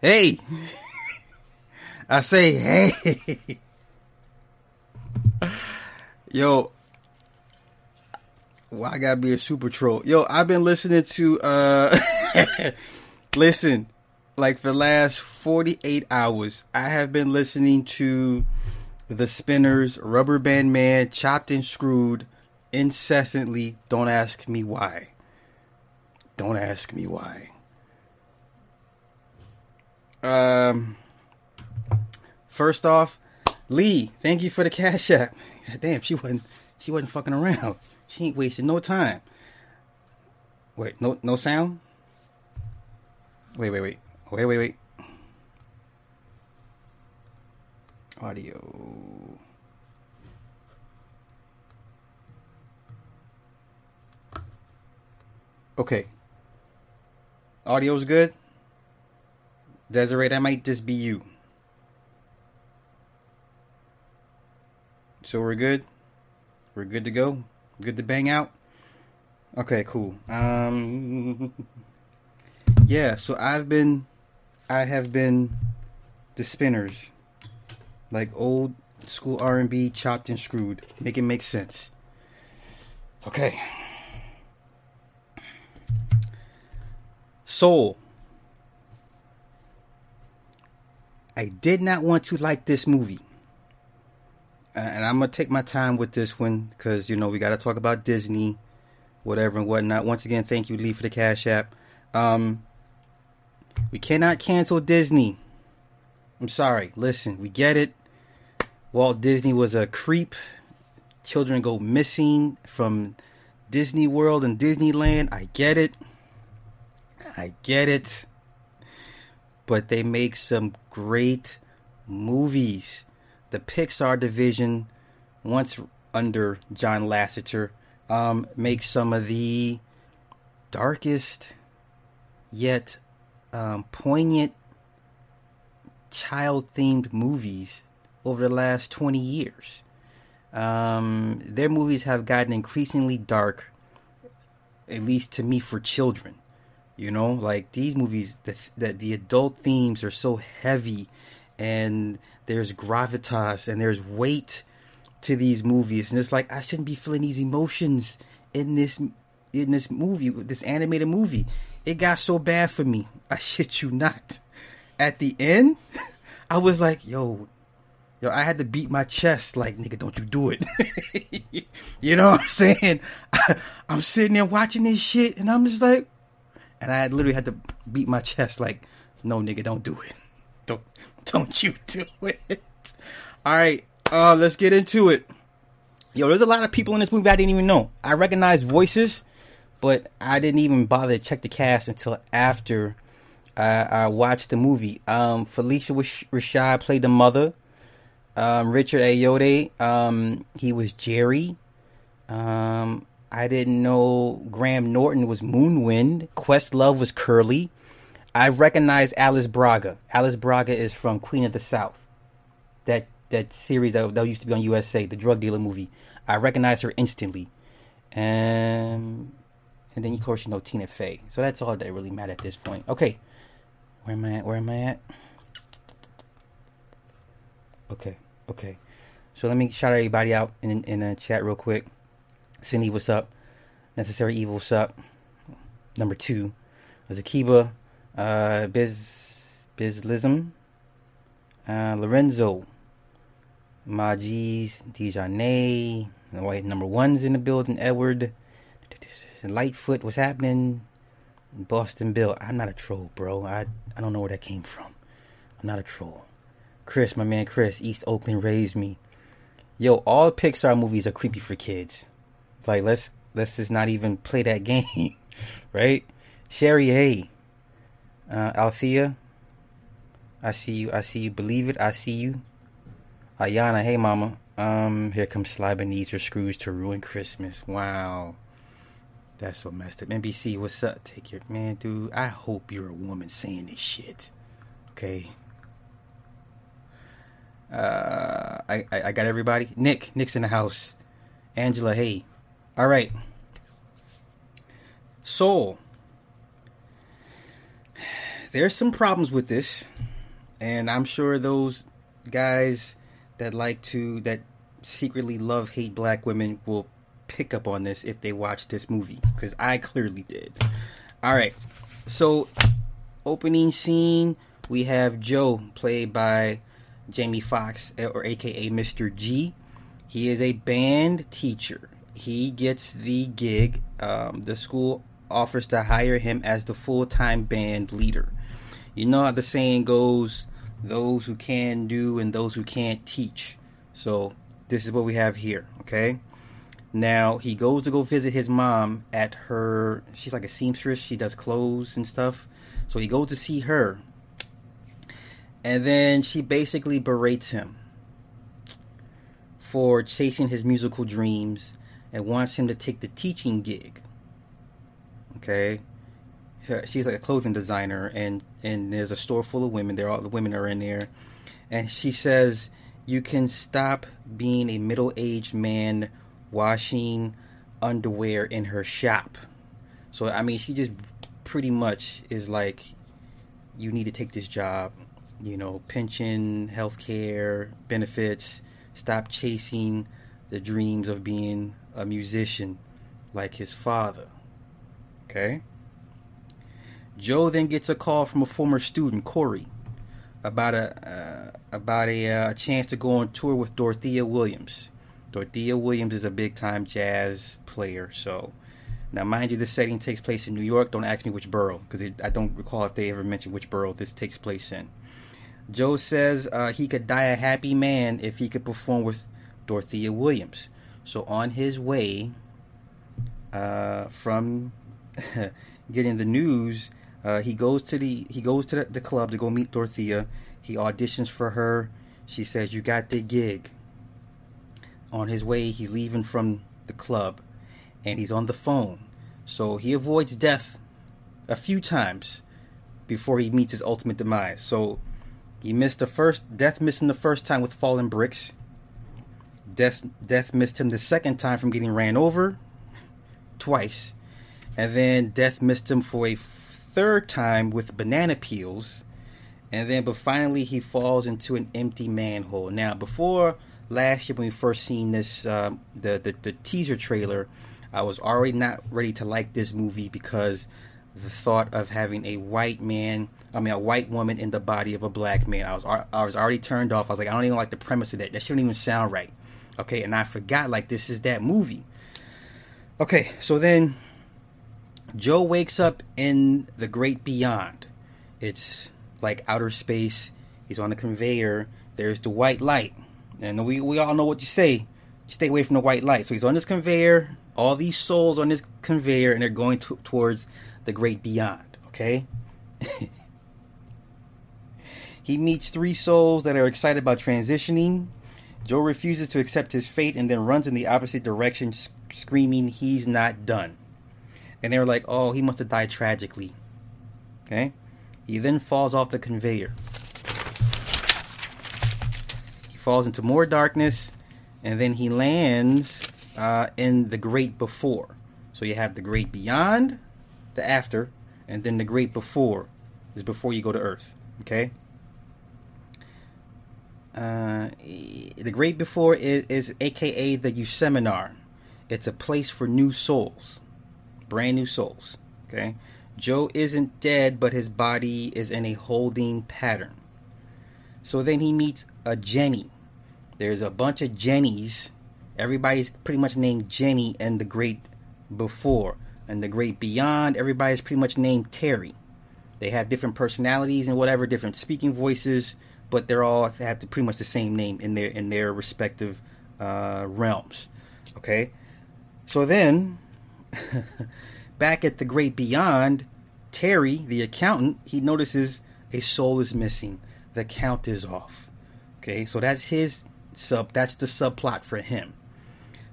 Hey. I say hey. Yo. Why I gotta be a super troll? Yo, I've been listening to uh listen, like for the last 48 hours, I have been listening to the Spinners, Rubber Band Man, Chopped and Screwed incessantly. Don't ask me why. Don't ask me why. Um, first off, Lee, thank you for the cash app. Damn, she wasn't she wasn't fucking around. She ain't wasting no time. Wait, no no sound? Wait, wait, wait. Wait, wait, wait. Audio. Okay. Audio's good. Desiree, that might just be you. So we're good. We're good to go. Good to bang out. Okay, cool. Um Yeah, so I've been I have been the spinners. Like old school R&B chopped and screwed. Make it make sense. Okay. Soul. I did not want to like this movie. And I'm going to take my time with this one because, you know, we got to talk about Disney, whatever and whatnot. Once again, thank you, Lee, for the Cash App. Um, we cannot cancel Disney. I'm sorry. Listen, we get it. Walt Disney was a creep. Children go missing from Disney World and Disneyland. I get it. I get it. But they make some great movies. The Pixar division, once under John Lasseter, um, makes some of the darkest yet um, poignant child themed movies over the last 20 years. Um, their movies have gotten increasingly dark, at least to me, for children. You know, like these movies, the, the, the adult themes are so heavy, and there's gravitas and there's weight to these movies, and it's like I shouldn't be feeling these emotions in this in this movie, this animated movie. It got so bad for me. I shit you not. At the end, I was like, yo, yo, I had to beat my chest, like, nigga, don't you do it. you know what I'm saying? I, I'm sitting there watching this shit, and I'm just like, and I literally had to beat my chest, like, no, nigga, don't do it. Don't, don't you do it. All right, uh, let's get into it. Yo, there's a lot of people in this movie I didn't even know. I recognize voices, but I didn't even bother to check the cast until after I, I watched the movie. Um, Phylicia Rashad played the mother. Um, Richard Ayoade, um, he was Jerry. Um, I didn't know Graham Norton was Moonwind. Questlove was Curly. I recognize Alice Braga. Alice Braga is from Queen of the South. That that series that, that used to be on USA, the drug dealer movie. I recognize her instantly. And and then of course you know Tina Fey. So that's all that really matters at this point. Okay. Where am I at? Where am I at? Okay, okay. So let me shout everybody out in in the chat real quick. Cindy, what's up? Necessary Evil, what's up? Number two, Zakiba, uh, Biz Bizlism, uh, Lorenzo, Majis, Dijonay, white number one's in the building. Edward, Lightfoot, what's happening? Boston Bill, I'm not a troll, bro. I I don't know where that came from. I'm not a troll. Chris, my man Chris, East Oakland raised me. Yo, all Pixar movies are creepy for kids. Like let's let's just not even play that game, right? Sherry, hey, uh, Althea, I see you. I see you. Believe it. I see you. Ayana, hey mama. Um, here comes Sly Ebenezer Scrooge to ruin Christmas. Wow. That's so messed up. NBC, what's up? Take your man, dude. I hope you're a woman saying this shit. Okay. Uh, I, I, I got everybody. Nick, Nick's in the house. Angela, hey. All right. Soul. there's some problems with this, and I'm sure those guys that like to that secretly love hate black women will pick up on this if they watch this movie because I clearly did. All right, so opening scene we have Joe played by Jamie Foxx or AKA Mr. G. He is a band teacher. He gets the gig. Um, the school offers to hire him as the full time band leader. You know how the saying goes those who can do and those who can't teach. So, this is what we have here, okay? Now, he goes to go visit his mom at her, she's like a seamstress, she does clothes and stuff. So, he goes to see her. And then she basically berates him for chasing his musical dreams and wants him to take the teaching gig. Okay? she's like a clothing designer and and there's a store full of women. There all the women are in there. And she says you can stop being a middle-aged man washing underwear in her shop. So i mean she just pretty much is like you need to take this job. You know pension health care benefits. Stop chasing the dreams of being a musician like his father okay Joe then gets a call from a former student, Corey, about a uh, about a uh, chance to go on tour with Dorothea Williams. Dorothea Williams is a big time jazz player. So now, mind you, this setting takes place in New York. Don't ask me which borough because I don't recall if they ever mentioned which borough this takes place in. Joe says uh, he could die a happy man if he could perform with Dorothea Williams. So on his way uh, from getting the news uh, he goes to the he goes to the, the club to go meet Dorothea. He auditions for her. She says, "You got the gig." On his way, he's leaving from the club, and he's on the phone. So he avoids death a few times before he meets his ultimate demise. So he missed the first death missing the first time with falling bricks. Death death missed him the second time from getting ran over twice. And then death missed him for a third time with banana peels, and then but finally he falls into an empty manhole. Now, before last year when we first seen this, uh, the, the the teaser trailer, I was already not ready to like this movie because the thought of having a white man, I mean a white woman in the body of a black man, I was I was already turned off. I was like, I don't even like the premise of that. That shouldn't even sound right. Okay, and I forgot like this is that movie. Okay, so then Joe wakes up in the great beyond. It's like outer space. He's on a conveyor. There's the white light. And we, we all know what you say. Stay away from the white light. So he's on this conveyor. All these souls on this conveyor, and they're going to, towards the great beyond. Okay? he meets three souls that are excited about transitioning. Joe refuses to accept his fate and then runs in the opposite direction, screaming, He's not done and they were like, "Oh, he must have died tragically." Okay, he then falls off the conveyor. He falls into more darkness, and then he lands uh, in the great before. So you have the great beyond, the after, and then the great before is before you go to Earth. Okay. Uh, the great before is, is AKA the You Seminar. It's a place for new souls brand new souls. Okay? Joe isn't dead, but his body is in a holding pattern. So then he meets a Jenny. There's a bunch of Jennies. Everybody's pretty much named Jenny and the Great Before. And the Great Beyond, everybody's pretty much named Terry. They have different personalities and whatever, different speaking voices, but they're all have pretty much the same name in their in their respective uh, realms. Okay, so then Back at the great beyond, Terry, the accountant, he notices a soul is missing. The count is off. Okay, so that's his sub. That's the subplot for him.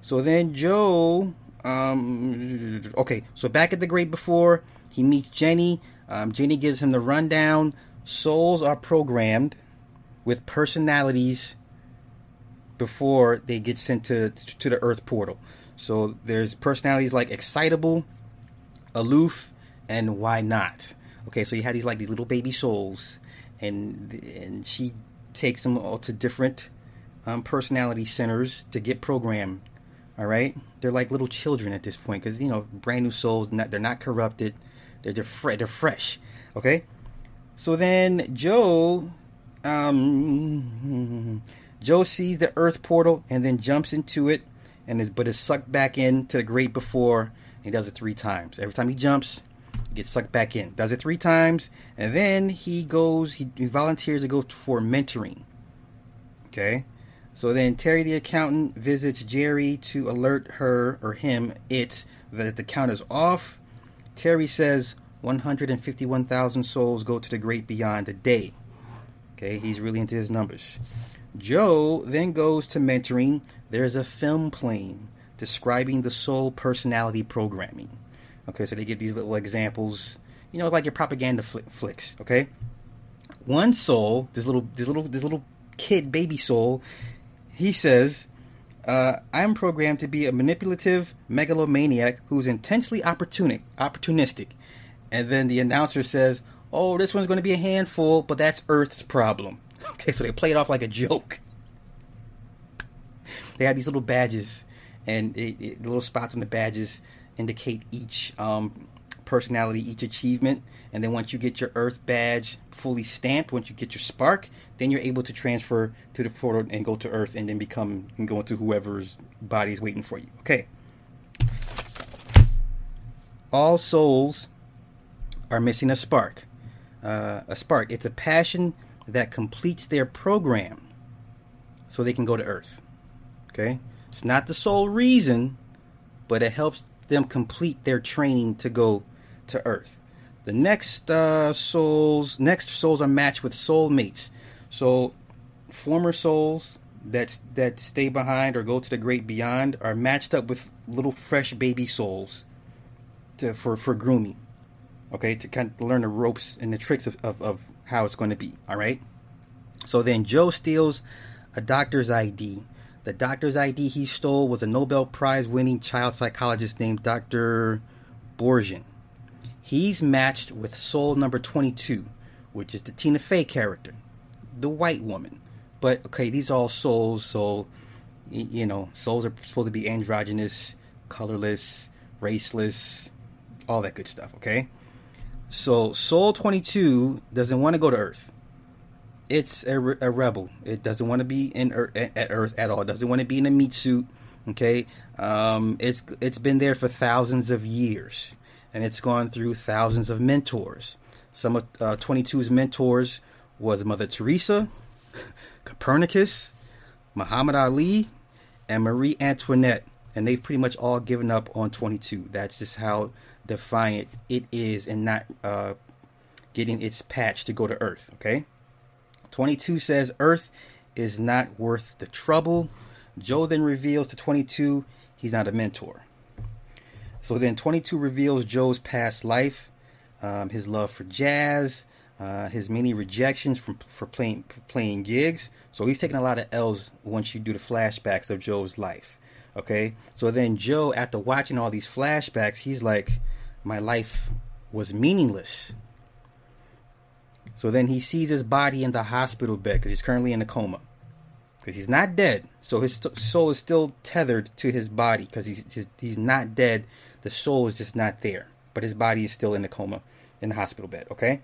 So then Joe, um, okay, so back at the great before, he meets Jenny. Um, Jenny gives him the rundown. Souls are programmed with personalities before they get sent to to the Earth portal. So there's personalities like excitable, aloof, and why not. Okay, so you have these like these little baby souls, and and she takes them all to different um, personality centers to get programmed. All right, they're like little children at this point because you know brand new souls. Not, they're not corrupted. They're they're, fre- they're fresh. Okay, so then Joe, um, Joe sees the Earth portal and then jumps into it, and is but is sucked back into the great before. He does it three times. Every time he jumps, he gets sucked back in. Does it three times, and then he goes. He, he volunteers to go for mentoring. Okay, so then Terry the accountant visits Jerry to alert her or him it that the count is off. Terry says 151,000 souls go to the great beyond a day. Okay, he's really into his numbers. Joe then goes to mentoring. There's a film plane describing the soul personality programming. Okay, so they give these little examples, you know, like your propaganda fl- flicks. Okay, one soul, this little, this little, this little kid, baby soul, he says, uh, I'm programmed to be a manipulative megalomaniac who's intensely opportunic, opportunistic. And then the announcer says, Oh, this one's going to be a handful, but that's Earth's problem. Okay, so they play it off like a joke. They have these little badges, and it, it, the little spots on the badges indicate each um, personality, each achievement. And then once you get your Earth badge fully stamped, once you get your spark, then you're able to transfer to the portal and go to Earth and then become and go into whoever's body is waiting for you. Okay. All souls are missing a spark. Uh, a spark. It's a passion that completes their program so they can go to Earth. Okay? It's not the sole reason, but it helps them complete their training to go to Earth. The next uh, souls, next souls are matched with soulmates. So, former souls that that stay behind or go to the great beyond are matched up with little fresh baby souls to for for grooming. Okay, to kind of learn the ropes and the tricks of, of, of how it's going to be. All right. So then Joe steals a doctor's ID. The doctor's ID he stole was a Nobel Prize winning child psychologist named Dr. Borgen. He's matched with soul number 22, which is the Tina Fey character, the white woman. But okay, these are all souls, so you know, souls are supposed to be androgynous, colorless, raceless, all that good stuff, okay? So Soul 22 doesn't want to go to Earth it's a, a rebel. It doesn't want to be in Earth, at Earth at all. It doesn't want to be in a meat suit. Okay, um, it's it's been there for thousands of years, and it's gone through thousands of mentors. Some of uh, 22's mentors was Mother Teresa, Copernicus, Muhammad Ali, and Marie Antoinette, and they've pretty much all given up on 22. That's just how defiant it is, and not uh, getting its patch to go to Earth. Okay. 22 says Earth is not worth the trouble. Joe then reveals to 22 he's not a mentor. So then 22 reveals Joe's past life, um, his love for jazz, uh, his many rejections from for playing for playing gigs. So he's taking a lot of L's once you do the flashbacks of Joe's life. Okay, so then Joe, after watching all these flashbacks, he's like, "My life was meaningless." So then he sees his body in the hospital bed because he's currently in a coma. Because he's not dead. So his soul is still tethered to his body because he's, he's, not dead. The soul is just not there. But his body is still in the coma in the hospital bed, okay?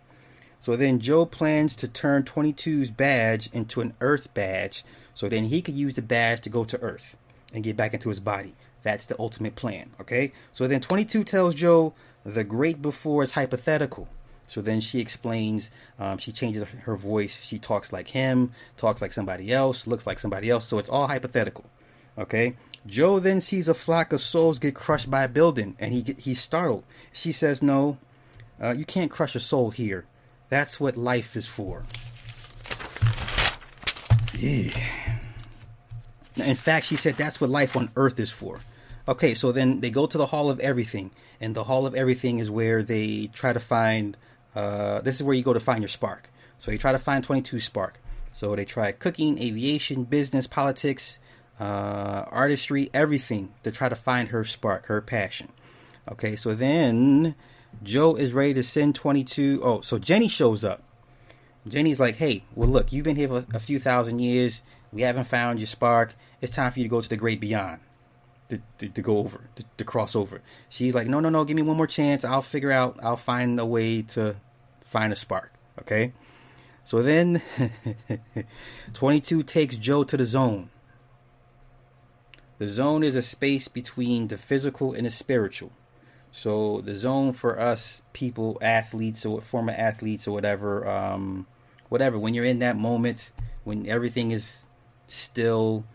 So then Joe plans to turn 22's badge into an Earth badge so then he could use the badge to go to Earth and get back into his body. That's the ultimate plan, okay? So then 22 tells Joe the great before is hypothetical. So then she explains, um, she changes her voice. She talks like him, talks like somebody else, looks like somebody else. So it's all hypothetical. Okay. Joe then sees a flock of souls get crushed by a building, and he he's startled. She says, "No, uh, you can't crush a soul here. That's what life is for." Yeah. In fact, she said that's what life on Earth is for. Okay, so then they go to the Hall of Everything, and the Hall of Everything is where they try to find uh, this is where you go to find your spark. So you try to find 22 spark. So they try cooking, aviation, business, politics, uh, artistry, everything to try to find her spark, her passion. Okay, so then Joe is ready to send 22. Oh, so Jenny shows up. Jenny's like, hey, well, look, you've been here for a few thousand years. We haven't found your spark. It's time for you to go to the great beyond, to, to, to go over, to, to, cross over. She's like, no, no, no, give me one more chance. I'll figure out, I'll find a way to find a spark. Okay? So then 22 takes Joe to the zone. The zone is a space between the physical and the spiritual. So the zone for us people, athletes or former athletes or whatever, um, whatever. When you're in that moment, when everything is still,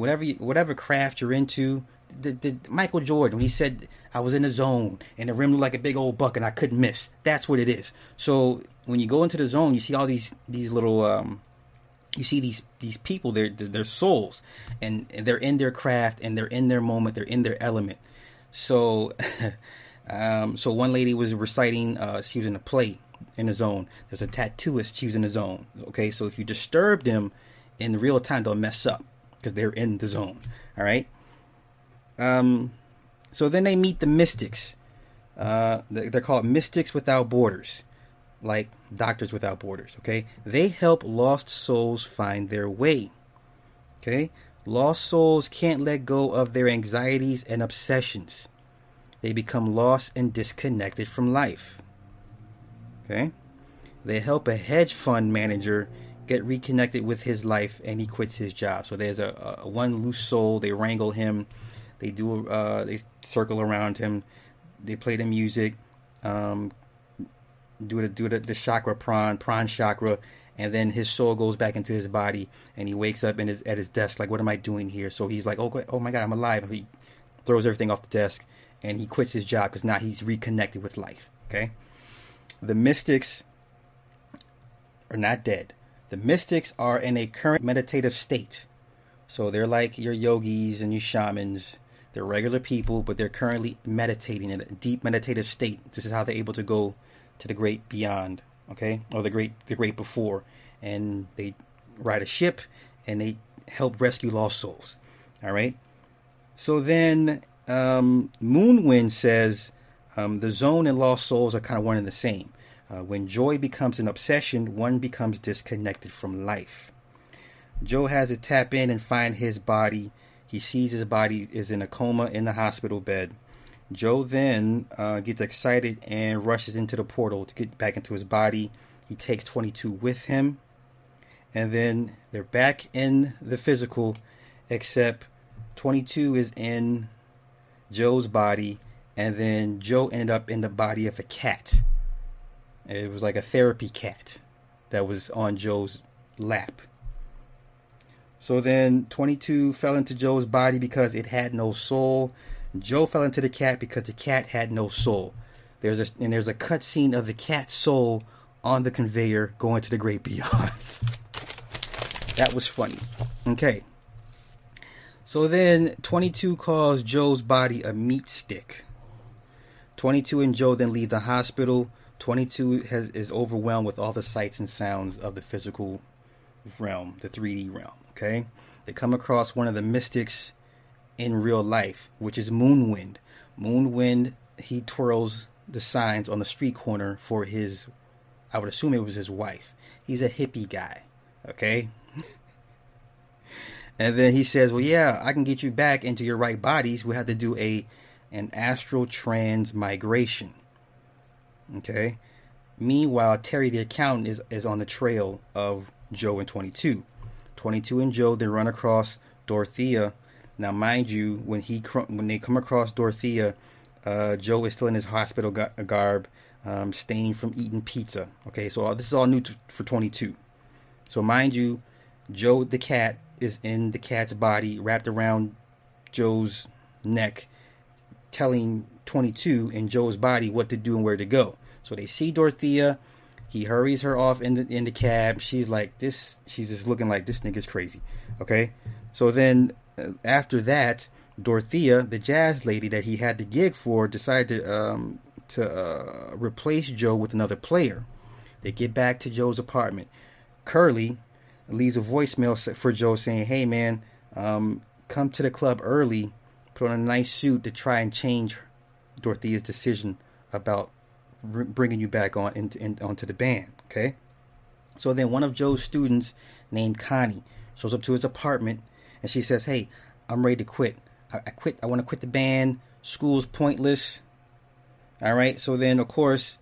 whatever you, whatever craft you're into. The, the, Michael Jordan, when he said I was in the zone and the rim looked like a big old buck and I couldn't miss. That's what it is. So when you go into the zone, you see all these these little um, you see these these people they're they're souls and, and they're in their craft and they're in their moment they're in their element so um, so one lady was reciting uh, she was in a play in the zone there's a tattooist she was in the zone okay so if you disturb them in real time they'll mess up because they're in the zone all right um so then they meet the mystics uh, they're called mystics without borders like Doctors Without Borders, okay? They help lost souls find their way. Okay? Lost souls can't let go of their anxieties and obsessions. They become lost and disconnected from life. Okay? They help a hedge fund manager get reconnected with his life and he quits his job. So there's a, a one loose soul, they wrangle him, they do uh, they circle around him, they play the music, um, do the do the, the chakra pran pran chakra. And then his soul goes back into his body and he wakes up in his at his desk like what am i doing here? So he's like oh oh my god i'm alive. He throws everything off the desk and he quits his job because now he's reconnected with life. Okay? The mystics are not dead the mystics are in a current meditative state so they're like your yogis and your shamans they're regular people but they're currently meditating in a deep meditative state this is how they're able to go to the great beyond, okay, or the great the great before, and they ride a ship and they help rescue lost souls. All right. So then um, Moonwind says um, the zone and lost souls are kind of one and the same. Uh, when joy becomes an obsession, one becomes disconnected from life. Joe has to tap in and find his body. He sees his body is in a coma in the hospital bed. Joe then uh, gets excited and rushes into the portal to get back into his body. He takes 22 with him. And then they're back in the physical, except 22 is in Joe's body. And then Joe ended up in the body of a cat. It was like a therapy cat that was on Joe's lap. So then 22 fell into Joe's body because it had no soul. Joe fell into the cat because the cat had no soul. There's a and there's a cut scene of the cat's soul on the conveyor going to the great beyond. that was funny. Okay. So then 22 calls Joe's body a meat stick. 22 and Joe then leave the hospital. 22 has is overwhelmed with all the sights and sounds of the physical realm, the 3D realm, okay? They come across one of the mystics in real life, which is Moonwind. Moonwind, he twirls the signs on the street corner for his, I would assume it was his wife. He's a hippie guy, okay? and then he says, "Well, yeah, I can get you back into your right bodies. We have to do a an astral transmigration." Okay. Meanwhile, Terry the accountant is is on the trail of Joe and 22. 22 and Joe they run across Dorothea now, mind you, when he when they come across Dorothea, uh, Joe is still in his hospital garb, um, staying from eating pizza. Okay, so all, this is all new for 22. So mind you, Joe the cat is in the cat's body, wrapped around Joe's neck, telling 22 in Joe's body what to do and where to go. So they see Dorothea. He hurries her off in the in the cab. She's like this. She's just looking like this nigga's crazy. Okay. So then after that, Dorothea, the jazz lady that he had the gig for, decided to um, to uh, replace Joe with another player. They get back to Joe's apartment. Curly leaves a voicemail for Joe saying, "Hey man, um, come to the club early, put on a nice suit to try and change Dorothea's decision about bringing you back on into in, onto the band. Okay. So then one of Joe's students named Connie shows up to his apartment and she says, "Hey, I'm ready to quit. I, I quit. I want to quit the band. School's pointless." All right. So then, of course,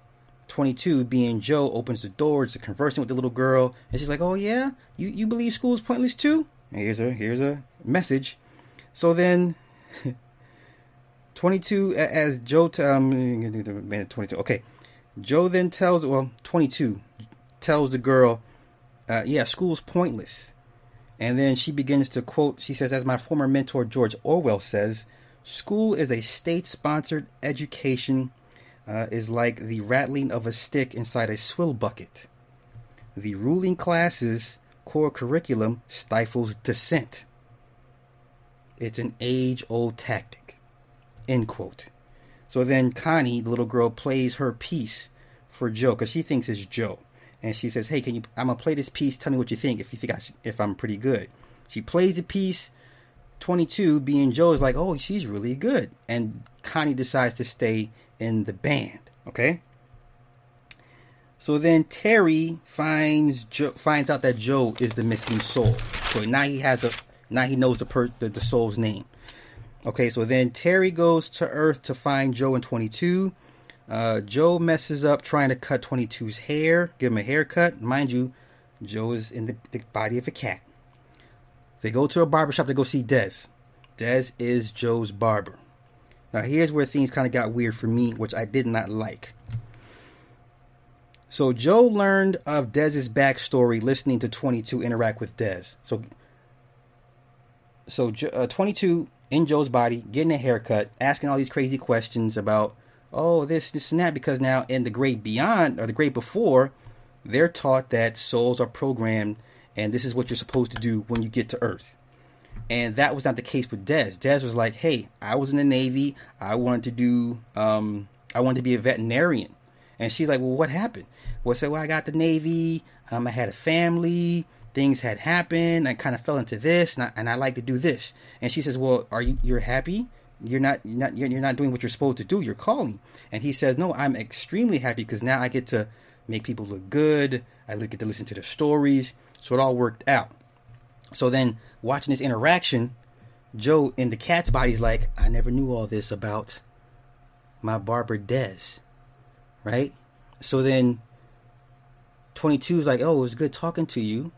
22, being Joe, opens the door to conversing with the little girl, and she's like, "Oh yeah, you you believe school's pointless too?" And here's a here's a message. So then. 22 as Joe t- um 22 okay. Joe then tells well 22 tells the girl uh, yeah school's pointless. And then she begins to quote she says as my former mentor George Orwell says school is a state sponsored education uh, is like the rattling of a stick inside a swill bucket. The ruling class's core curriculum stifles dissent. It's an age old tactic End quote. So then Connie, the little girl, plays her piece for Joe because she thinks it's Joe, and she says, "Hey, can you? I'm gonna play this piece. Tell me what you think. If you think I should, if I'm pretty good." She plays the piece. 22 being Joe is like, "Oh, she's really good," and Connie decides to stay in the band. Okay. So then Terry finds Joe, finds out that Joe is the missing soul. So now he has a now he knows the per, the, the soul's name. Okay, so then Terry goes to Earth to find Joe in 22. Uh, Joe messes up trying to cut 22's hair, give him a haircut. Mind you, Joe is in the, the body of a cat. They go to a barbershop to go see Dez. Dez is Joe's barber. Now, here's where things kind of got weird for me, which I did not like. So, Joe learned of Dez's backstory listening to 22 interact with Dez. So, so uh, 22 in Joe's body, getting a haircut, asking all these crazy questions about, oh, this, this, and that, because now in the great beyond or the great before, they're taught that souls are programmed and this is what you're supposed to do when you get to Earth. And that was not the case with Dez. Dez was like, hey, I was in the Navy. I wanted to do, um, I wanted to be a veterinarian. And she's like, well, what happened? Well, so well, I got the Navy. Um, I had a family things had happened. I kind of fell into this, and I, and I like to do this. And she says, "Well, are you you're happy? You're not you're not you're not doing what you're supposed to do. You're calling." And he says, "No, I'm extremely happy because now I get to make people look good. I get to listen to their stories. So it all worked out." So then, watching this interaction, Joe in the cat's body is like, "I never knew all this about my barber Dez." right?" So then 22 is like, "Oh, it was good talking to you."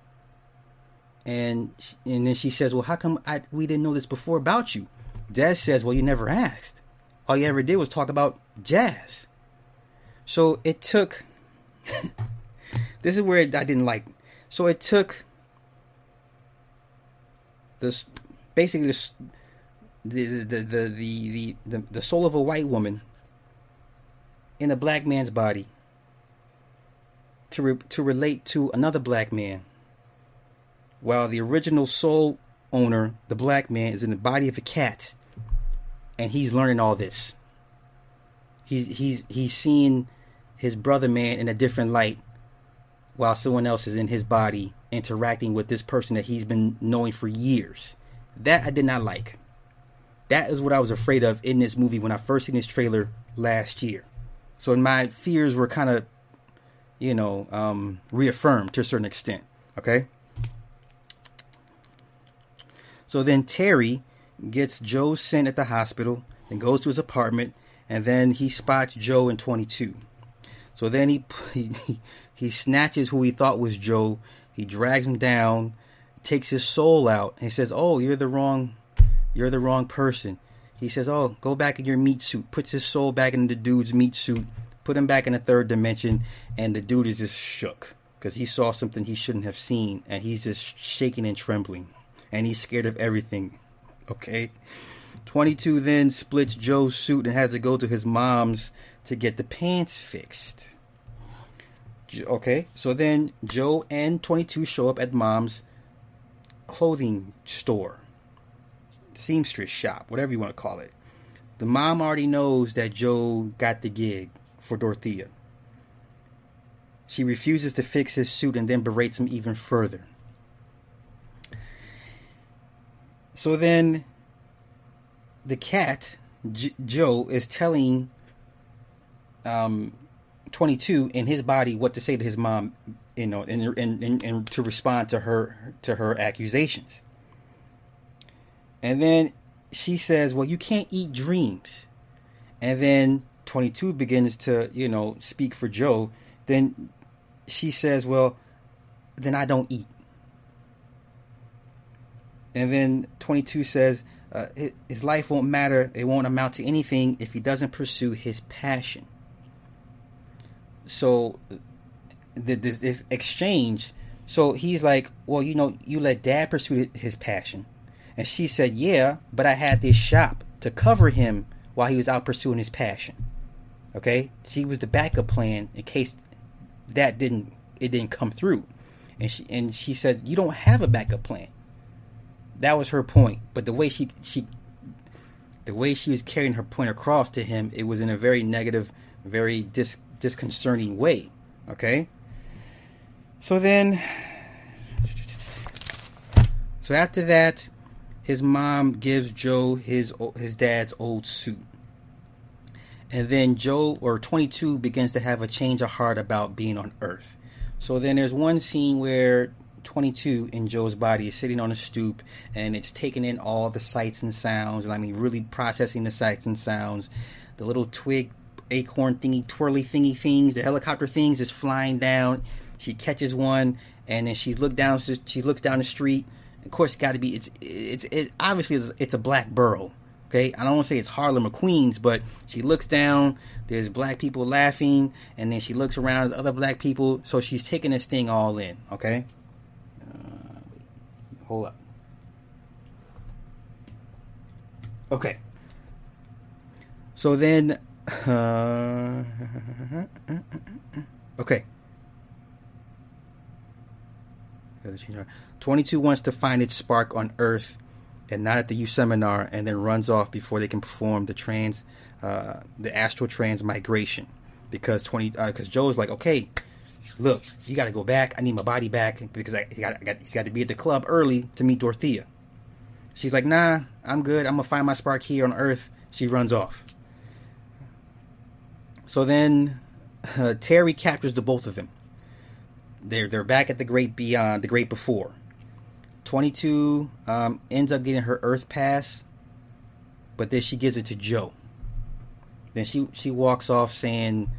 And and then she says, "Well, how come I we didn't know this before about you?" Dez says, "Well, you never asked. All you ever did was talk about jazz." So it took. this is where I didn't like. So it took this basically this, the, the, the the the the the soul of a white woman in a black man's body to re, to relate to another black man while the original soul owner, the black man, is in the body of a cat, and he's learning all this. He's he's he's seeing his brother man in a different light, while someone else is in his body interacting with this person that he's been knowing for years. That I did not like. That is what I was afraid of in this movie when I first seen this trailer last year. So my fears were kind of, you know, um, reaffirmed to a certain extent. Okay. So then Terry gets Joe sent at the hospital and goes to his apartment, and then he spots Joe in 22. So then he he, he snatches who he thought was Joe. He drags him down, takes his soul out, and says, "Oh, you're the wrong, you're the wrong person." He says, "Oh, go back in your meat suit." Puts his soul back in the dude's meat suit, put him back in the third dimension, and the dude is just shook because he saw something he shouldn't have seen, and he's just shaking and trembling and he's scared of everything. Okay? 22 then splits Joe's suit and has to go to his mom's to get the pants fixed. Okay, so then Joe and 22 show up at mom's clothing store, seamstress shop, whatever you want to call it. The mom already knows that Joe got the gig for Dorothea. She refuses to fix his suit and then berates him even further. So then the cat, J- Joe, is telling um, 22 in his body what to say to his mom, you know, and and, and, and to respond to her to her accusations. And then she says, "Well, you can't eat dreams." And then 22 begins to, you know, speak for Joe. Then she says, "Well, then I don't eat." And then 22 says, uh, his life won't matter, it won't amount to anything if he doesn't pursue his passion. So, the, this, this exchange, so he's like, Well, you know, you let dad pursue his passion. And she said, Yeah, but I had this shop to cover him while he was out pursuing his passion. Okay? She was the backup plan in case that didn't it didn't come through. And she and she said, You don't have a backup plan that was her point. But the way she she the way she was carrying her point across to him, it was in a very negative, very dis, disconcerting way. Okay. So then, so after that, his mom gives Joe his his dad's old suit, and then Joe or 22 begins to have a change of heart about being on Earth. So then there's one scene where 22 in Joe's body is sitting on a stoop and it's taking in all the sights and sounds. And I mean, really processing the sights and sounds. The little twig acorn thingy, twirly thingy things, the helicopter things is flying down. She catches one and then she look down. She looks down the street. Of course, it's got to be. It's it's it, obviously it's, it's a black burrow. Okay, I don't want to say it's Harlem or Queens, but she looks down. There's black people laughing, and then she looks around. There's other black people. So she's taking this thing all in. Okay. Hold up. Okay. So then, uh, okay. 22 wants to find its spark on Earth and not at the You Seminar, and then runs off before they can perform the trans, uh, the astral transmigration. Because 20, because uh, Joe's like, okay, look, you got to go back. I need my body back because I, got, I got, he's got to be at the club early to meet Dorothea. She's like, nah, I'm good. I'm gonna find my spark here on Earth. She runs off. So then, uh, Terry captures the both of them. They're they're back at the great beyond, the great before. Twenty two um, ends up getting her Earth pass, but then she gives it to Joe. Then she she walks off saying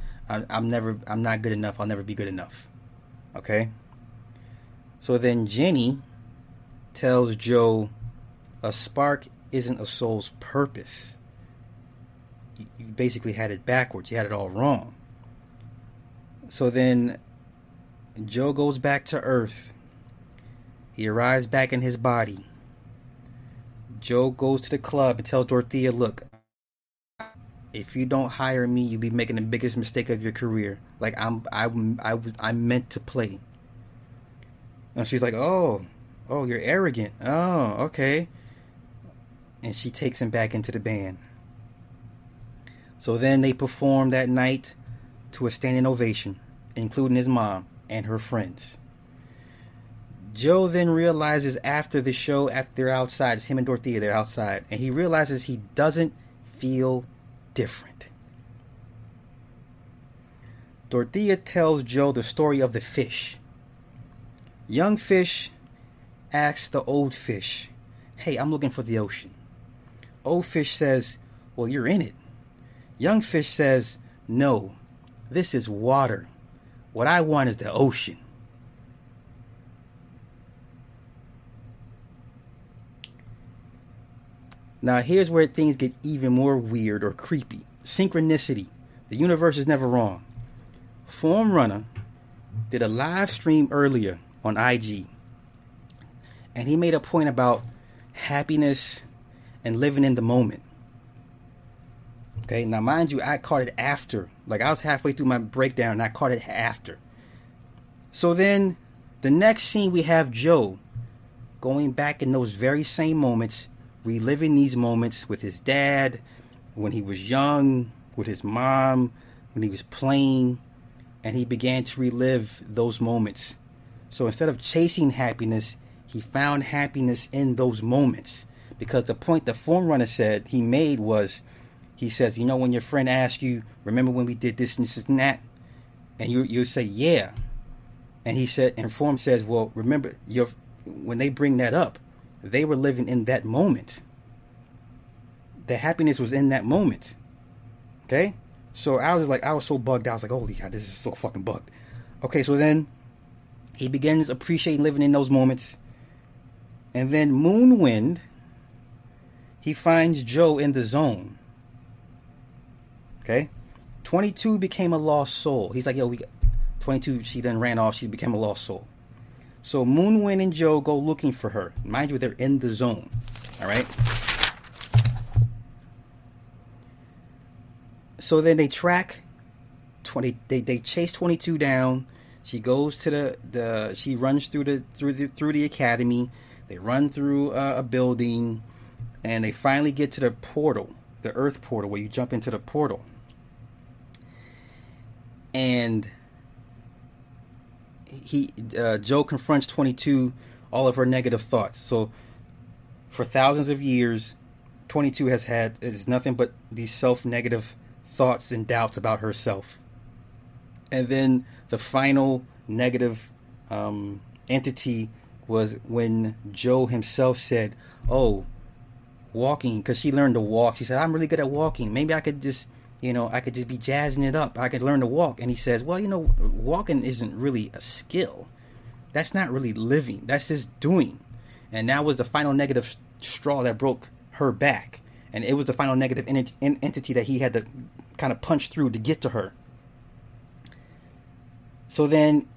I'm never, I'm not good enough. I'll never be good enough. Okay. So then Jenny tells Joe, a spark isn't a soul's purpose. You basically had it backwards. You had it all wrong. So then Joe goes back to Earth. He arrives back in his body. Joe goes to the club and tells Dorothea, Look, if you don't hire me, you'll be making the biggest mistake of your career. Like I'm, I, I, I'm meant to play. And she's like, oh, oh, you're arrogant. Oh, okay. And she takes him back into the band. So then they perform that night to a standing ovation, including his mom and her friends. Joe then realizes after the show, after they're outside, it's him and Dorothea, they're outside, and he realizes he doesn't feel different. Dorothea tells Joe the story of the fish. Young fish asks the old fish, Hey, I'm looking for the ocean. Old fish says, Well, you're in it. Young fish says, No, this is water. What I want is the ocean. Now, here's where things get even more weird or creepy. Synchronicity. The universe is never wrong. Form Runner did a live stream earlier on IG, and he made a point about happiness and living in the moment. Okay, now mind you, I caught it after. Like I was halfway through my breakdown, and I caught it after. So then, the next scene we have Joe going back in those very same moments reliving these moments with his dad when he was young, with his mom, when he was playing, and he began to relive those moments. So instead of chasing happiness, he found happiness in those moments. Because the point the form runner said he made was he says, you know, when your friend asks you, remember when we did this and this and that? And you you say, yeah. And he said, and Form says, well, remember, your when they bring that up, they were living in that moment. The happiness was in that moment. Okay? So I was like, I was so bugged. I was like, holy God, this is so fucking bugged. Okay, so then he begins appreciating living in those moments. And then Moonwind, he finds Joe in the zone. Okay? 22 became a lost soul. He's like, yo, we got 22, she then ran off. She became a lost soul. So Moonwind and Joe go looking for her. Mind you, they're in the zone. All right? So then they track 20 they, they chase 22 down. She goes to the, the she runs through the through the through the academy. They run through uh, a building and they finally get to the portal, the earth portal where you jump into the portal. And he uh, Joe confronts 22 all of her negative thoughts. So for thousands of years, 22 has had is nothing but these self-negative thoughts and doubts about herself. And then the final negative um, entity was when Joe himself said, "Oh, walking," because she learned to walk. She said, "I'm really good at walking. Maybe I could just." You know, I could just be jazzing it up. I could learn to walk. And he says, well, you know, walking isn't really a skill. That's not really living. That's just doing. And that was the final negative straw that broke her back. And it was the final negative entity that he had to kind of punch through to get to her. So then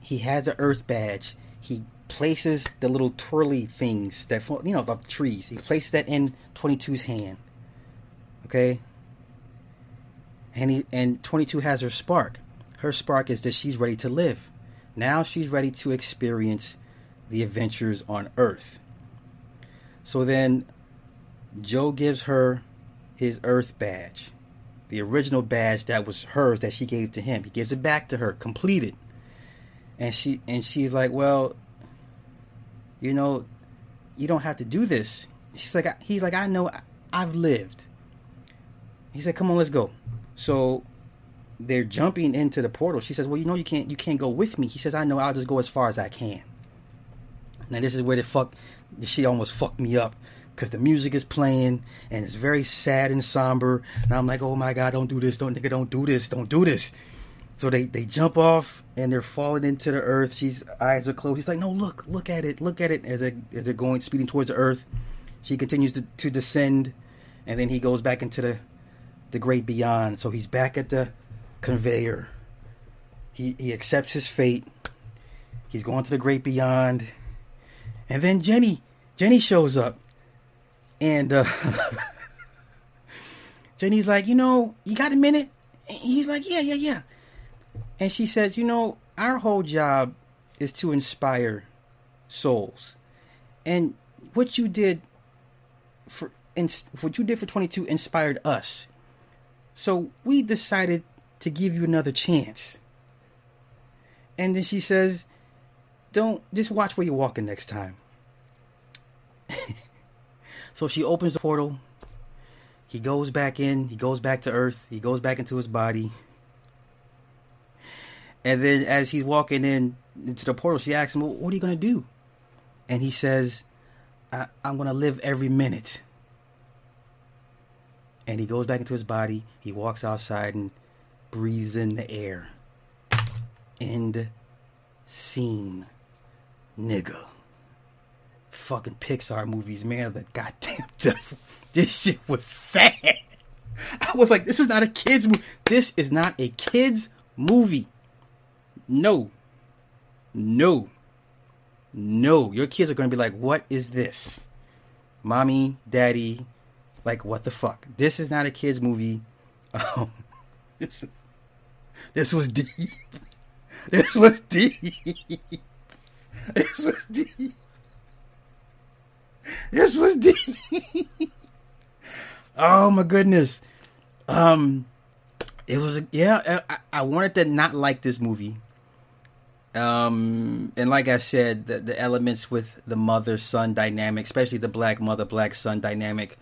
he has the earth badge. He places the little twirly things that, you know, the trees. He places that in 22's hand. Okay? And he and 22 has her spark. Her spark is that she's ready to live. Now she's ready to experience the adventures on Earth. So then Joe gives her his Earth badge, the original badge that was hers that she gave to him. He gives it back to her, completed. And she and she's like, "Well, you know, you don't have to do this." She's like, "He's like, I know, I've lived." He said, "Come on, let's go." So they're jumping into the portal. She says, "Well, you know you can't you can't go with me." He says, "I know. I'll just go as far as I can." Now this is where the fuck she almost fucked me up because the music is playing and it's very sad and somber. And I'm like, "Oh my god, don't do this! Don't nigga, don't do this! Don't do this!" So they they jump off and they're falling into the earth. She's eyes are closed. He's like, "No, look, look at it, look at it." As they as they're going speeding towards the earth, she continues to, to descend, and then he goes back into the the great beyond. So he's back at the conveyor. He he accepts his fate. He's going to the great beyond. And then Jenny Jenny shows up. And uh Jenny's like, "You know, you got a minute?" And he's like, "Yeah, yeah, yeah." And she says, "You know, our whole job is to inspire souls. And what you did for what you did for 22 inspired us. So we decided to give you another chance. And then she says, Don't just watch where you're walking next time. so she opens the portal. He goes back in. He goes back to Earth. He goes back into his body. And then as he's walking in into the portal, she asks him, well, What are you going to do? And he says, I'm going to live every minute and he goes back into his body. He walks outside and breathes in the air. End scene. Nigga. Fucking Pixar movies, man. The goddamn devil. This shit was sad. I was like, this is not a kid's movie. This is not a kid's movie. No. No. No. Your kids are going to be like, what is this? Mommy, daddy, like, what the fuck? This is not a kids' movie. Um, this, is, this was deep. This was deep. This was deep. This was deep. oh my goodness. Um, it was yeah. I, I wanted to not like this movie. Um, and like I said, the, the elements with the mother son dynamic, especially the black mother black son dynamic,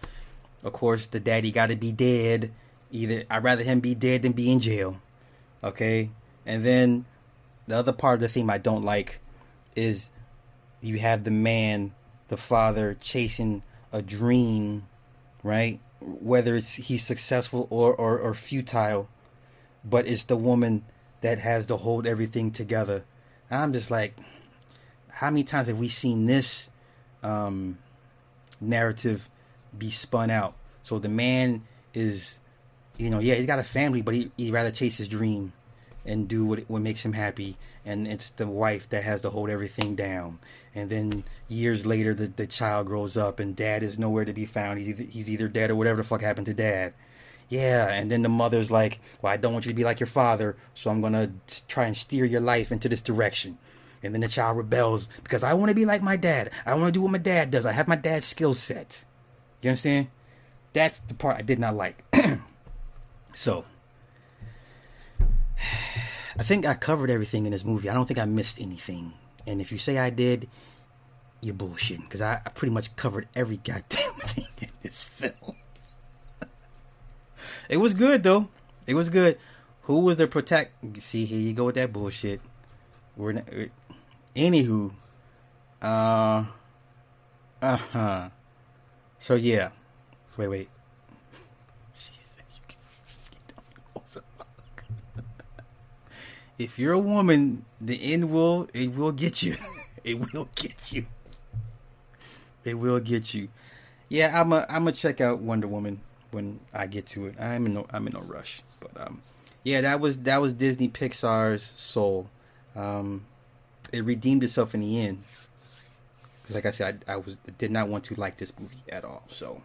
of course, the daddy got to be dead. Either I'd rather him be dead than be in jail. Okay, And then the other part of the theme I don't like is you have the man, the father, chasing a dream, right? Whether it's he's successful or, or, or futile, but it's the woman that has to hold everything together. And I'm just like, how many times have we seen this um, narrative be spun out? So the man is, you know, yeah, he's got a family, but he he rather chase his dream and do what what makes him happy. And it's the wife that has to hold everything down. And then years later, the, the child grows up, and dad is nowhere to be found. He's either, he's either dead or whatever the fuck happened to dad. Yeah, and then the mother's like, "Well, I don't want you to be like your father, so I'm gonna try and steer your life into this direction." And then the child rebels because I want to be like my dad. I want to do what my dad does. I have my dad's skill set. You understand? That's the part I did not like. so, I think I covered everything in this movie. I don't think I missed anything. And if you say I did, you're bullshitting because I, I pretty much covered every goddamn thing in this film. it was good though. It was good. Who was the protect? See, here you go with that bullshit. We're not, anywho. Uh. Uh huh. So yeah. Wait, wait. if you're a woman, the end will it will get you. it will get you. It will get you. Yeah, I'm a I'm gonna check out Wonder Woman when I get to it. I'm in no I'm in no rush. But um yeah, that was that was Disney Pixar's Soul. Um it redeemed itself in the end. Like I said I, I was did not want to like this movie at all. So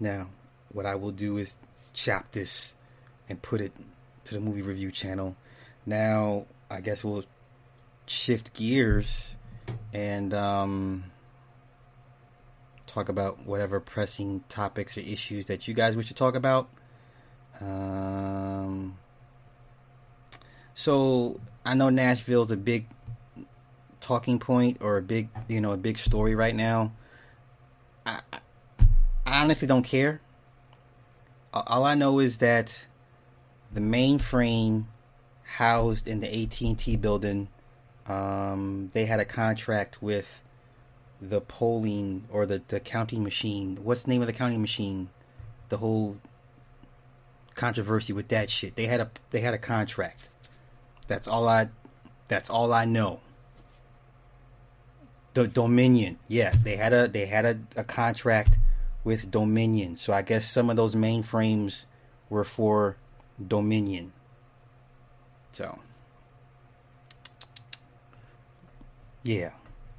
now, what I will do is chop this and put it to the movie review channel. Now, I guess we'll shift gears and um, talk about whatever pressing topics or issues that you guys wish to talk about. Um, so I know Nashville's a big talking point or a big, you know, a big story right now. I, I honestly don't care. All I know is that the mainframe housed in the AT&T building, um, they had a contract with the polling or the, the counting machine. What's the name of the counting machine? The whole controversy with that shit. They had a they had a contract. That's all I that's all I know. The Dominion. Yeah, they had a they had a, a contract with Dominion. So I guess some of those mainframes were for Dominion. So, yeah,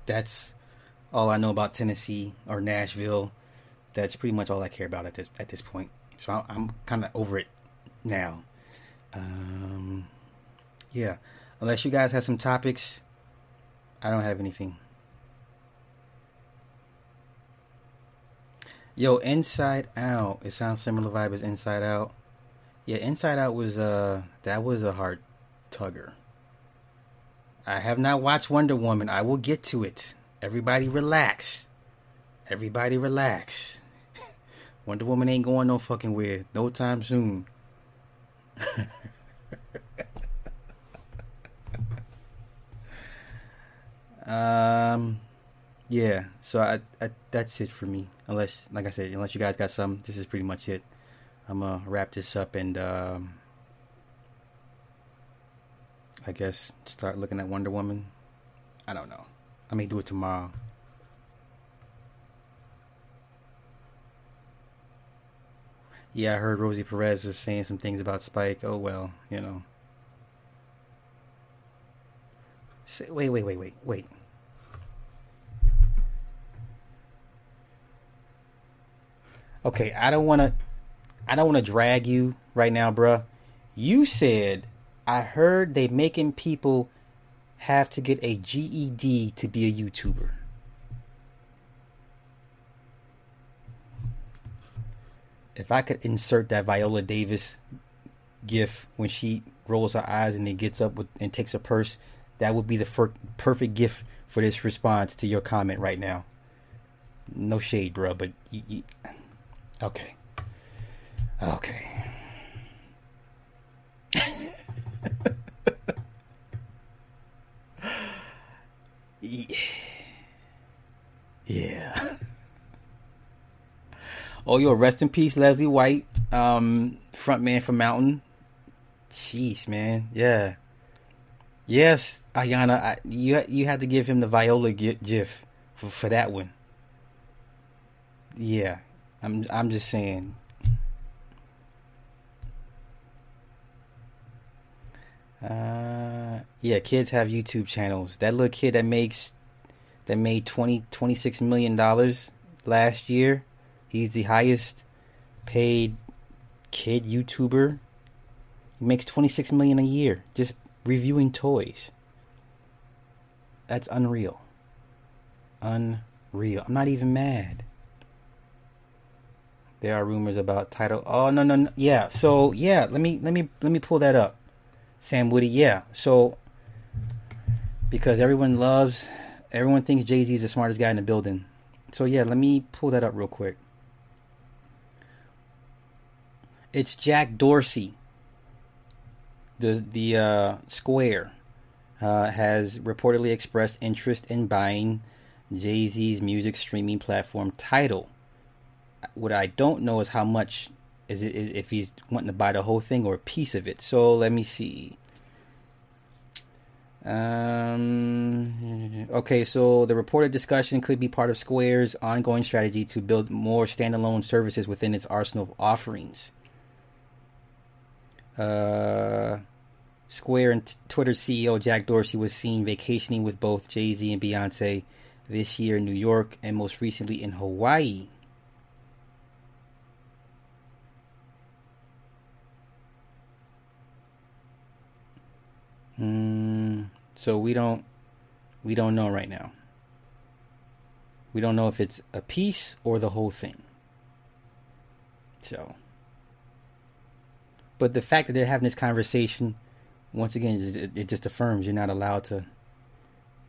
that's all I know about Tennessee or Nashville. That's pretty much all I care about at this at this point. So I'm kind of over it now. Um, yeah, unless you guys have some topics, I don't have anything. Yo, Inside Out. It sounds similar vibe as Inside Out. Yeah, Inside Out was uh that was a hard tugger. I have not watched Wonder Woman. I will get to it. Everybody relax. Everybody relax. Wonder Woman ain't going no fucking where. No time soon. um yeah, so I, I, that's it for me. Unless, like I said, unless you guys got some, this is pretty much it. I'm gonna wrap this up and um, I guess start looking at Wonder Woman. I don't know. I may do it tomorrow. Yeah, I heard Rosie Perez was saying some things about Spike. Oh well, you know. Wait, wait, wait, wait, wait. Okay, I don't want to, I don't want to drag you right now, bruh. You said I heard they making people have to get a GED to be a YouTuber. If I could insert that Viola Davis gif when she rolls her eyes and then gets up with, and takes a purse, that would be the fir- perfect gift for this response to your comment right now. No shade, bro, but you, you Okay. Okay. yeah. yeah. oh, yo, rest in peace, Leslie White, um, frontman for Mountain. Jeez, man. Yeah. Yes, Ayana, I, you you had to give him the Viola gif for, for that one. Yeah, I'm I'm just saying. Uh, yeah, kids have YouTube channels. That little kid that makes that made 20 26 million dollars last year. He's the highest paid kid YouTuber. He makes 26 million a year just reviewing toys. That's unreal. Unreal. I'm not even mad. There are rumors about Tidal. Oh no no no. Yeah. So yeah. Let me let me let me pull that up. Sam Woody. Yeah. So because everyone loves, everyone thinks Jay Z is the smartest guy in the building. So yeah. Let me pull that up real quick. It's Jack Dorsey. The the uh, Square uh, has reportedly expressed interest in buying Jay Z's music streaming platform Tidal what I don't know is how much is it is if he's wanting to buy the whole thing or a piece of it. So let me see. Um, okay, so the reported discussion could be part of Square's ongoing strategy to build more standalone services within its arsenal of offerings. Uh, Square and Twitter CEO Jack Dorsey was seen vacationing with both Jay Z and Beyonce this year in New York and most recently in Hawaii. Mm, so we don't we don't know right now. We don't know if it's a piece or the whole thing. So, but the fact that they're having this conversation, once again, it, just affirms you're not allowed to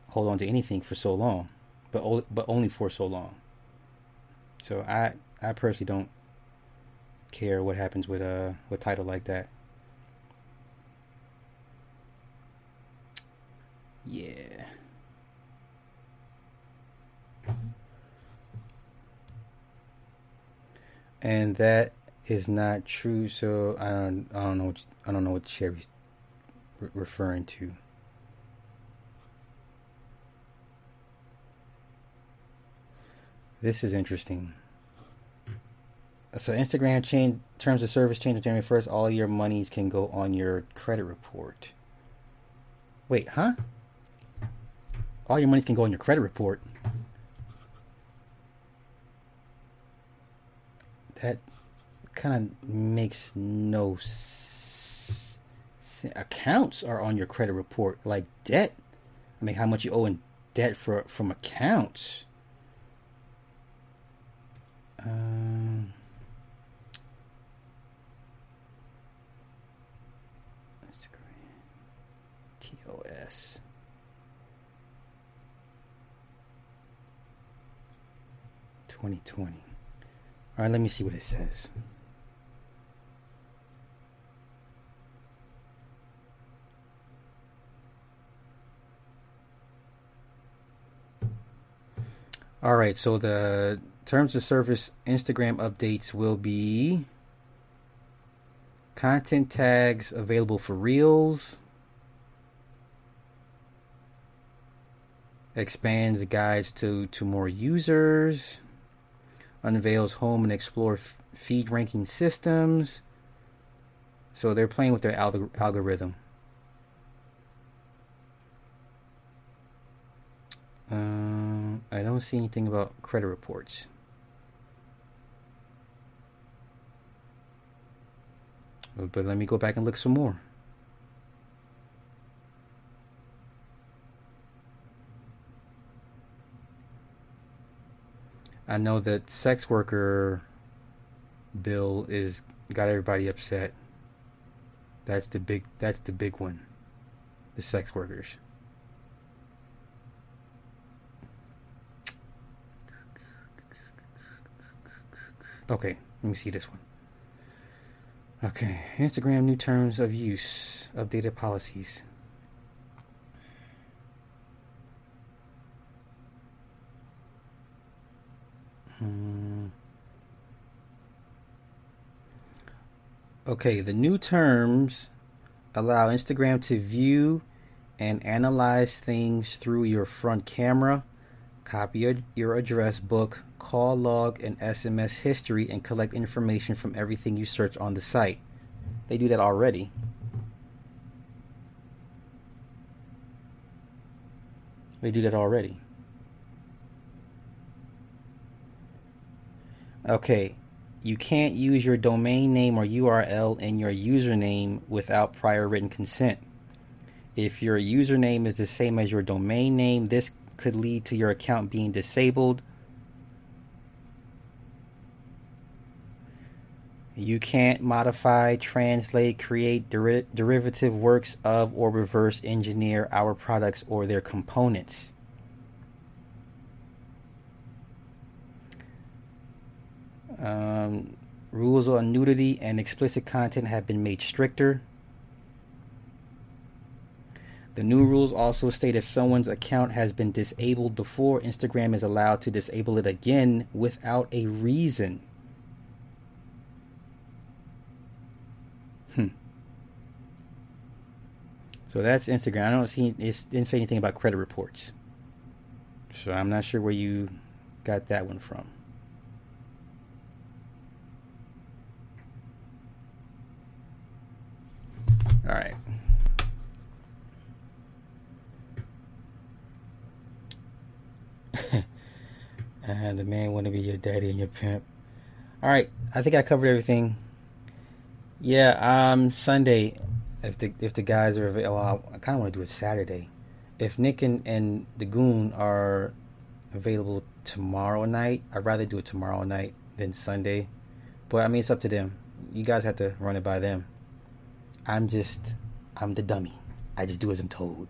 hold on to anything for so long, but but only for so long. So I I personally don't care what happens with a with Tidal like that. Yeah. And that is not true. So I don't, I don't know. What, I don't know what Sherry's re- referring to. This is interesting. So Instagram change terms of service change on January first. All your monies can go on your credit report. Wait, huh? All your money can go on your credit report. That kind of makes no sense. Accounts are on your credit report, like debt. I mean, how much you owe in debt for from accounts. Um, 2020. All right, let me see what it says. All right, so the terms of service Instagram updates will be content tags available for reels, expands guides to, to more users, unveils home and explore f- feed ranking systems. So they're playing with their alg- algorithm. Um, I don't see anything about credit reports. But let me go back and look some more. I know that sex worker bill is got everybody upset. That's the big that's the big one. The sex workers. Okay, let me see this one. Okay, Instagram new terms of use, updated policies. Hmm. Okay, the new terms allow Instagram to view and analyze things through your front camera, copy your, your address book, call log, and SMS history, and collect information from everything you search on the site. They do that already. They do that already. Okay, you can't use your domain name or URL in your username without prior written consent. If your username is the same as your domain name, this could lead to your account being disabled. You can't modify, translate, create deri- derivative works of, or reverse engineer our products or their components. Um, rules on nudity and explicit content have been made stricter. The new rules also state if someone's account has been disabled before, Instagram is allowed to disable it again without a reason. Hmm. So that's Instagram. I don't see it didn't say anything about credit reports. So I'm not sure where you got that one from. All right. and the man want to be your daddy and your pimp. All right, I think I covered everything. Yeah, um, Sunday, if the if the guys are available, I kind of want to do it Saturday. If Nick and, and the Goon are available tomorrow night, I'd rather do it tomorrow night than Sunday. But I mean, it's up to them. You guys have to run it by them. I'm just, I'm the dummy. I just do as I'm told.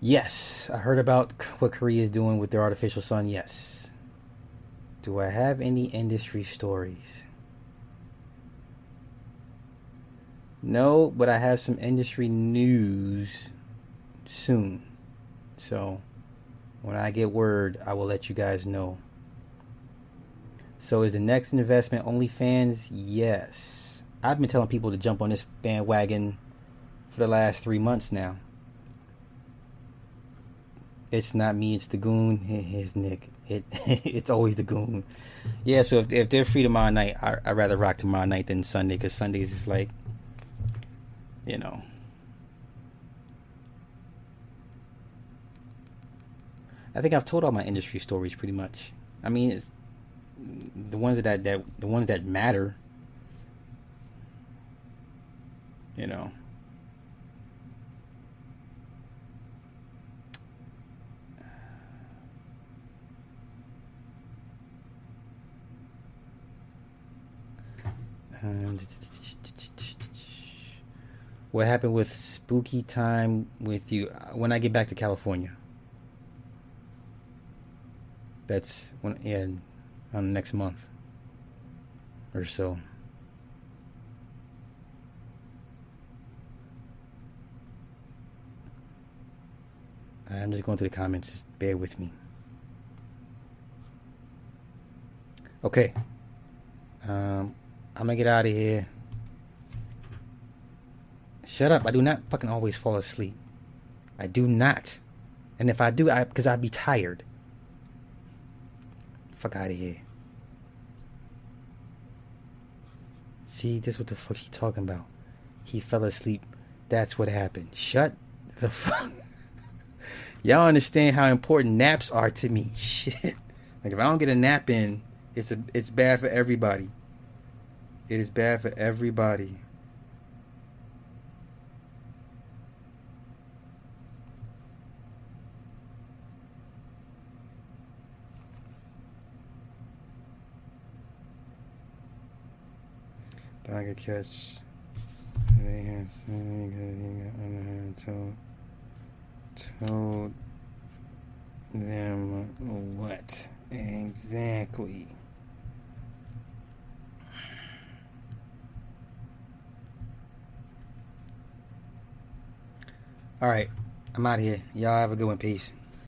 Yes, I heard about what Korea is doing with their artificial sun. Yes. Do I have any industry stories? No, but I have some industry news soon. So when I get word, I will let you guys know. So is the next investment OnlyFans? Yes. I've been telling people to jump on this bandwagon for the last three months now. It's not me, it's the goon. Here's Nick. It it's always the goon. Yeah, so if, if they're free tomorrow night, I, I'd rather rock tomorrow night than Sunday because Sundays is like, you know. I think I've told all my industry stories pretty much. I mean, it's the ones that that the ones that matter you know. what happened with spooky time with you uh, when I get back to California? That's when yeah, on next month or so. I'm just going through the comments. Just bear with me. Okay. Um, I'm gonna get out of here. Shut up. I do not fucking always fall asleep. I do not. And if I do, I because I'd be tired. Fuck out of here. See, this what the fuck he talking about. He fell asleep. That's what happened. Shut the fuck y'all understand how important naps are to me. Shit. Like if I don't get a nap in, it's a it's bad for everybody. It is bad for everybody. I could catch. They had told told them what exactly? All right, I'm out of here. Y'all have a good one. Peace.